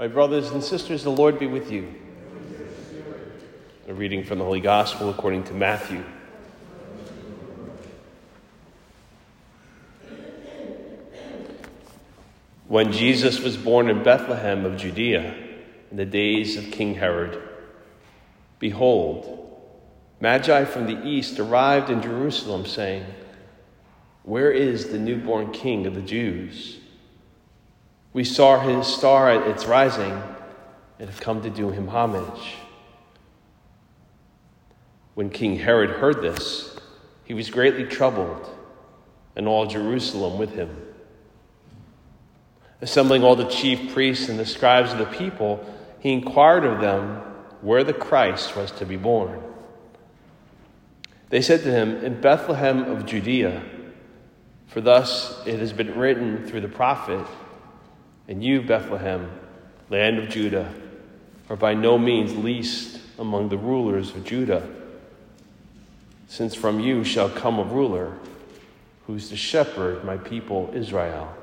My brothers and sisters, the Lord be with you. A reading from the Holy Gospel according to Matthew. When Jesus was born in Bethlehem of Judea in the days of King Herod, behold, Magi from the east arrived in Jerusalem, saying, Where is the newborn King of the Jews? We saw his star at its rising and have come to do him homage. When King Herod heard this, he was greatly troubled, and all Jerusalem with him. Assembling all the chief priests and the scribes of the people, he inquired of them where the Christ was to be born. They said to him, In Bethlehem of Judea, for thus it has been written through the prophet. And you, Bethlehem, land of Judah, are by no means least among the rulers of Judah, since from you shall come a ruler who's to shepherd my people Israel.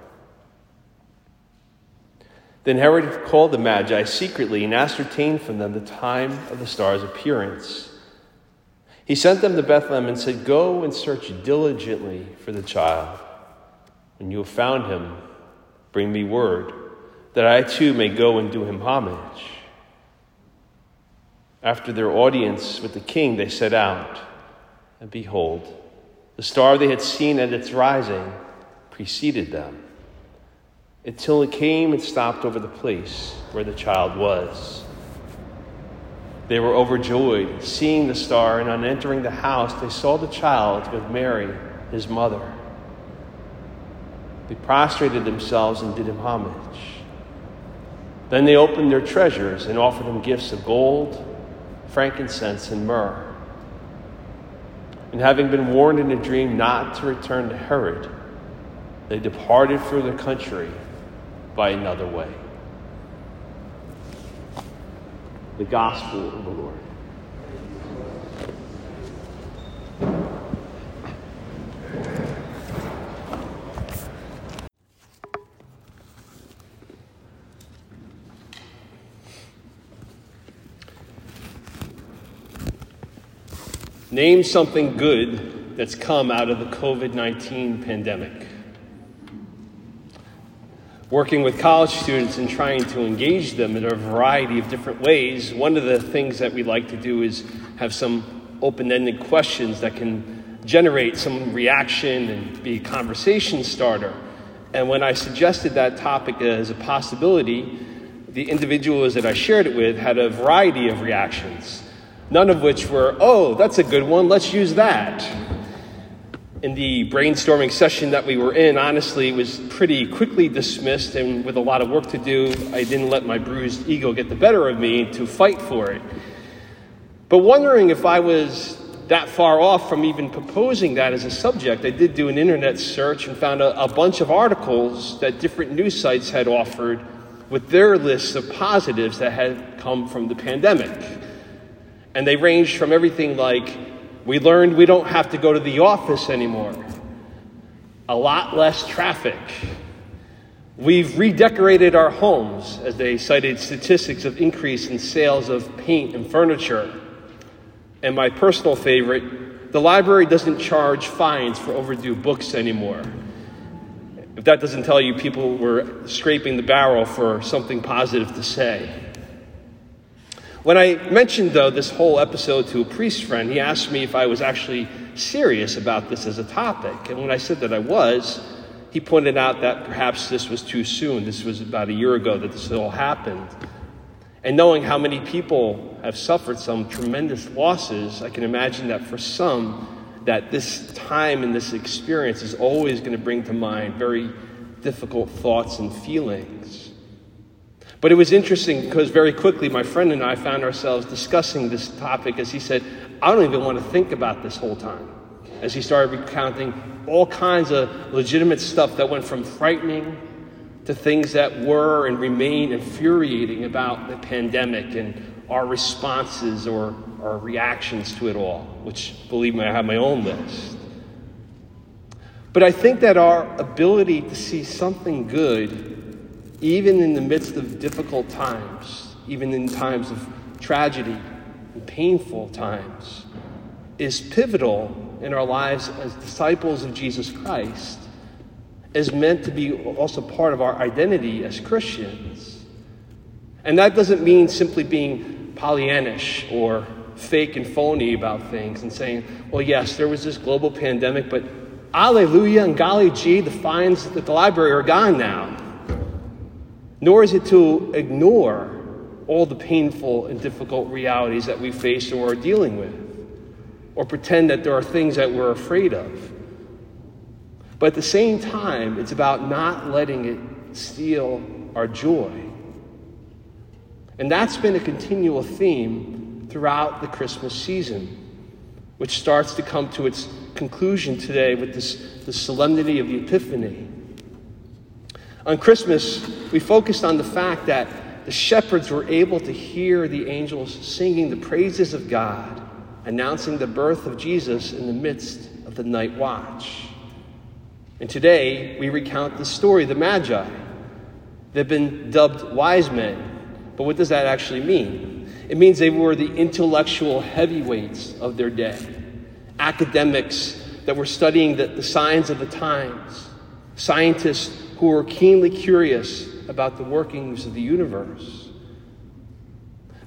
Then Herod called the Magi secretly and ascertained from them the time of the star's appearance. He sent them to Bethlehem and said, Go and search diligently for the child. When you have found him, Bring me word, that I too may go and do him homage. After their audience with the king, they set out, and behold, the star they had seen at its rising preceded them, until it came and stopped over the place where the child was. They were overjoyed, seeing the star, and on entering the house, they saw the child with Mary, his mother. They prostrated themselves and did him homage. Then they opened their treasures and offered him gifts of gold, frankincense, and myrrh. And having been warned in a dream not to return to Herod, they departed for the country by another way. The Gospel of the Lord. Name something good that's come out of the COVID 19 pandemic. Working with college students and trying to engage them in a variety of different ways, one of the things that we like to do is have some open ended questions that can generate some reaction and be a conversation starter. And when I suggested that topic as a possibility, the individuals that I shared it with had a variety of reactions none of which were, oh, that's a good one, let's use that. In the brainstorming session that we were in, honestly, it was pretty quickly dismissed, and with a lot of work to do, I didn't let my bruised ego get the better of me to fight for it. But wondering if I was that far off from even proposing that as a subject, I did do an internet search and found a, a bunch of articles that different news sites had offered with their lists of positives that had come from the pandemic. And they ranged from everything like, we learned we don't have to go to the office anymore, a lot less traffic. We've redecorated our homes, as they cited statistics of increase in sales of paint and furniture. And my personal favorite, the library doesn't charge fines for overdue books anymore. If that doesn't tell you people were scraping the barrel for something positive to say. When I mentioned, though, this whole episode to a priest friend, he asked me if I was actually serious about this as a topic. And when I said that I was, he pointed out that perhaps this was too soon. This was about a year ago that this all happened. And knowing how many people have suffered some tremendous losses, I can imagine that for some, that this time and this experience is always going to bring to mind very difficult thoughts and feelings. But it was interesting because very quickly my friend and I found ourselves discussing this topic as he said, I don't even want to think about this whole time. As he started recounting all kinds of legitimate stuff that went from frightening to things that were and remain infuriating about the pandemic and our responses or our reactions to it all, which, believe me, I have my own list. But I think that our ability to see something good even in the midst of difficult times, even in times of tragedy and painful times, is pivotal in our lives as disciples of Jesus Christ, is meant to be also part of our identity as Christians. And that doesn't mean simply being Pollyannish or fake and phony about things and saying, well, yes, there was this global pandemic, but alleluia and golly gee, the fines at the library are gone now. Nor is it to ignore all the painful and difficult realities that we face or are dealing with, or pretend that there are things that we're afraid of. But at the same time, it's about not letting it steal our joy. And that's been a continual theme throughout the Christmas season, which starts to come to its conclusion today with this, the solemnity of the Epiphany. On Christmas, we focused on the fact that the shepherds were able to hear the angels singing the praises of God, announcing the birth of Jesus in the midst of the night watch. And today, we recount the story of the Magi. They've been dubbed wise men. But what does that actually mean? It means they were the intellectual heavyweights of their day, academics that were studying the, the signs of the times, scientists who were keenly curious about the workings of the universe.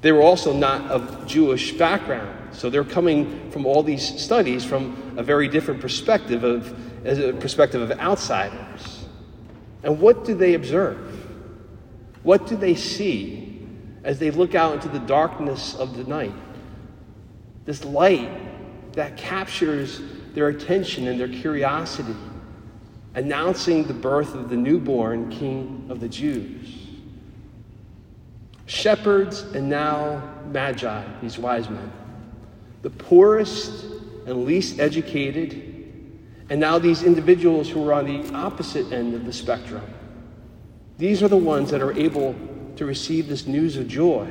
They were also not of Jewish background, so they're coming from all these studies from a very different perspective of as a perspective of outsiders. And what do they observe? What do they see as they look out into the darkness of the night? This light that captures their attention and their curiosity, announcing the birth of the newborn King of the Jews. Shepherds and now magi, these wise men, the poorest and least educated and now, these individuals who are on the opposite end of the spectrum, these are the ones that are able to receive this news of joy.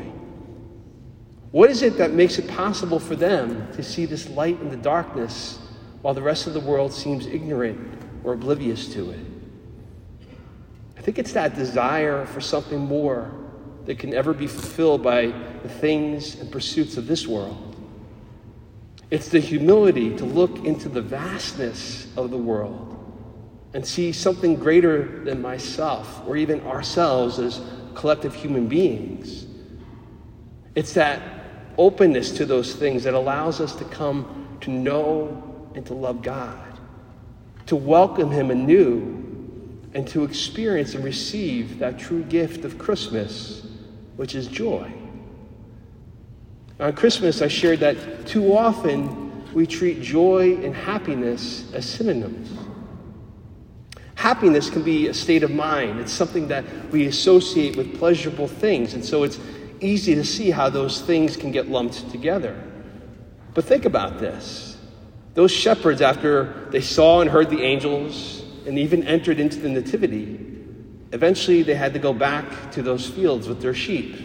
What is it that makes it possible for them to see this light in the darkness while the rest of the world seems ignorant or oblivious to it? I think it's that desire for something more that can ever be fulfilled by the things and pursuits of this world. It's the humility to look into the vastness of the world and see something greater than myself or even ourselves as collective human beings. It's that openness to those things that allows us to come to know and to love God, to welcome Him anew, and to experience and receive that true gift of Christmas, which is joy. On Christmas, I shared that too often we treat joy and happiness as synonyms. Happiness can be a state of mind, it's something that we associate with pleasurable things, and so it's easy to see how those things can get lumped together. But think about this. Those shepherds, after they saw and heard the angels and even entered into the Nativity, eventually they had to go back to those fields with their sheep.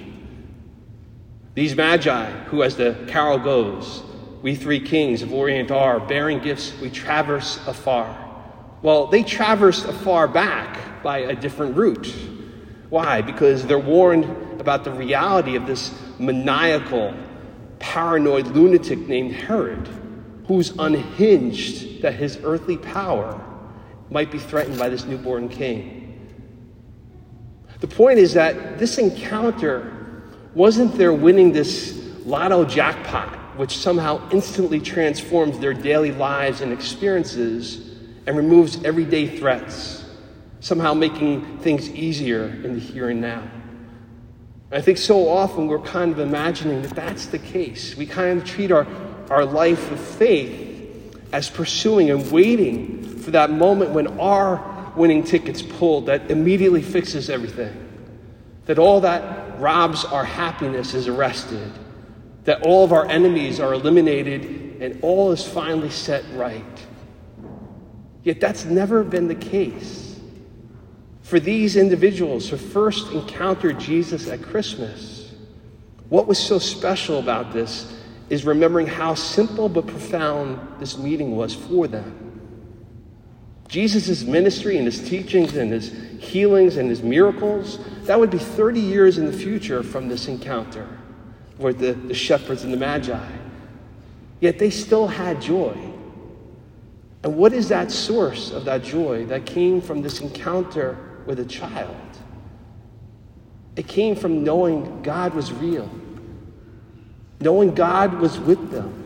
These magi, who, as the carol goes, we three kings of Orient are, bearing gifts we traverse afar. Well, they traversed afar back by a different route. Why? Because they're warned about the reality of this maniacal, paranoid lunatic named Herod, who's unhinged that his earthly power might be threatened by this newborn king. The point is that this encounter wasn't their winning this lotto jackpot, which somehow instantly transforms their daily lives and experiences and removes everyday threats, somehow making things easier in the here and now. I think so often we're kind of imagining that that's the case. We kind of treat our, our life of faith as pursuing and waiting for that moment when our winning ticket's pulled that immediately fixes everything. That all that robs our happiness is arrested, that all of our enemies are eliminated, and all is finally set right. Yet that's never been the case. For these individuals who first encountered Jesus at Christmas, what was so special about this is remembering how simple but profound this meeting was for them. Jesus' ministry and his teachings and his healings and his miracles, that would be 30 years in the future from this encounter with the, the shepherds and the magi. Yet they still had joy. And what is that source of that joy that came from this encounter with a child? It came from knowing God was real, knowing God was with them.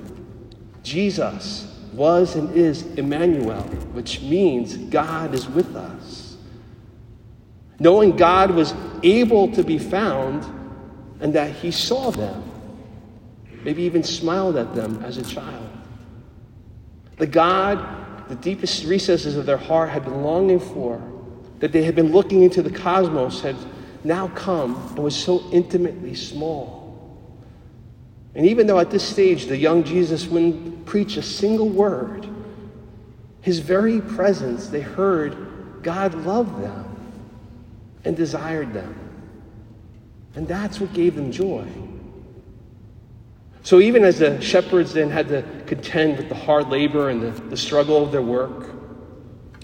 Jesus was and is Emmanuel, which means God is with us. Knowing God was able to be found and that He saw them, maybe even smiled at them as a child. The God, the deepest recesses of their heart had been longing for, that they had been looking into the cosmos, had now come and was so intimately small. And even though at this stage the young Jesus wouldn't preach a single word, his very presence, they heard God loved them and desired them. And that's what gave them joy. So even as the shepherds then had to contend with the hard labor and the, the struggle of their work,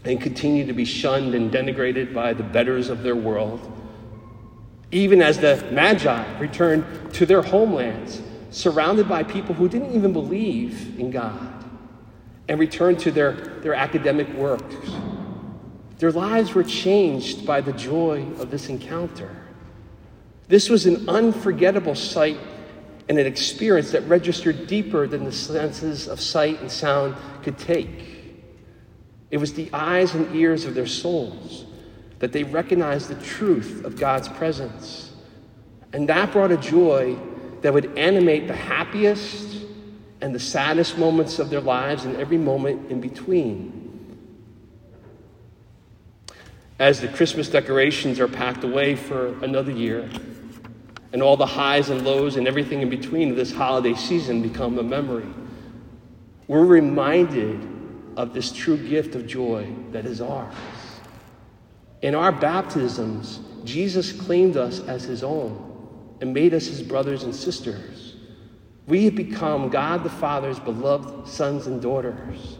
and continue to be shunned and denigrated by the betters of their world, even as the Magi returned to their homelands, surrounded by people who didn't even believe in God, and returned to their, their academic works. Their lives were changed by the joy of this encounter. This was an unforgettable sight and an experience that registered deeper than the senses of sight and sound could take. It was the eyes and ears of their souls that they recognized the truth of God's presence. And that brought a joy that would animate the happiest and the saddest moments of their lives and every moment in between. As the Christmas decorations are packed away for another year, and all the highs and lows and everything in between of this holiday season become a memory, we're reminded of this true gift of joy that is ours. In our baptisms, Jesus claimed us as his own and made us his brothers and sisters. We have become God the Father's beloved sons and daughters.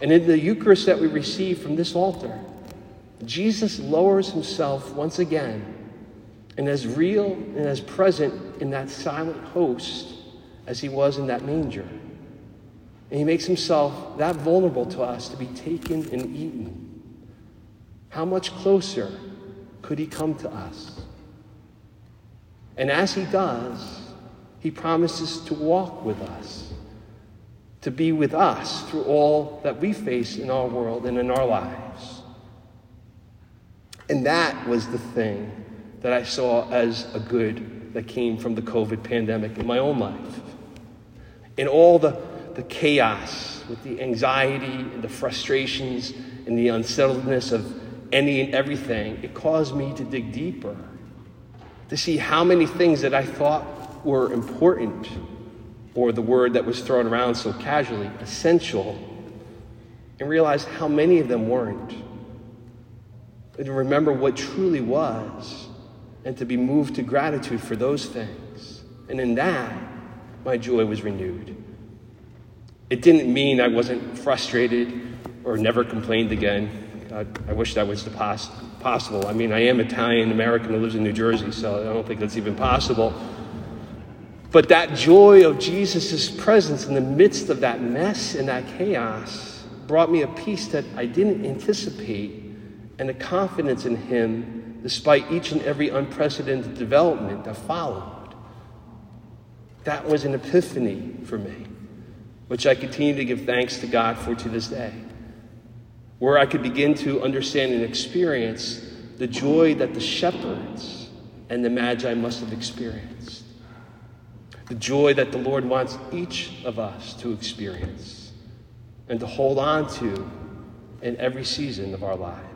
And in the Eucharist that we receive from this altar, Jesus lowers himself once again and as real and as present in that silent host as he was in that manger. And he makes himself that vulnerable to us to be taken and eaten. How much closer could he come to us? And as he does, he promises to walk with us, to be with us through all that we face in our world and in our lives. And that was the thing that I saw as a good that came from the COVID pandemic in my own life. In all the, the chaos, with the anxiety and the frustrations and the unsettledness of any and everything, it caused me to dig deeper, to see how many things that I thought were important, or the word that was thrown around so casually, essential, and realize how many of them weren't. And to remember what truly was, and to be moved to gratitude for those things. And in that, my joy was renewed. It didn't mean I wasn't frustrated or never complained again. I, I wish that was the pos- possible. I mean, I am Italian American who lives in New Jersey, so I don't think that's even possible. But that joy of Jesus' presence in the midst of that mess and that chaos brought me a peace that I didn't anticipate and a confidence in Him despite each and every unprecedented development that followed. That was an epiphany for me, which I continue to give thanks to God for to this day where I could begin to understand and experience the joy that the shepherds and the Magi must have experienced. The joy that the Lord wants each of us to experience and to hold on to in every season of our lives.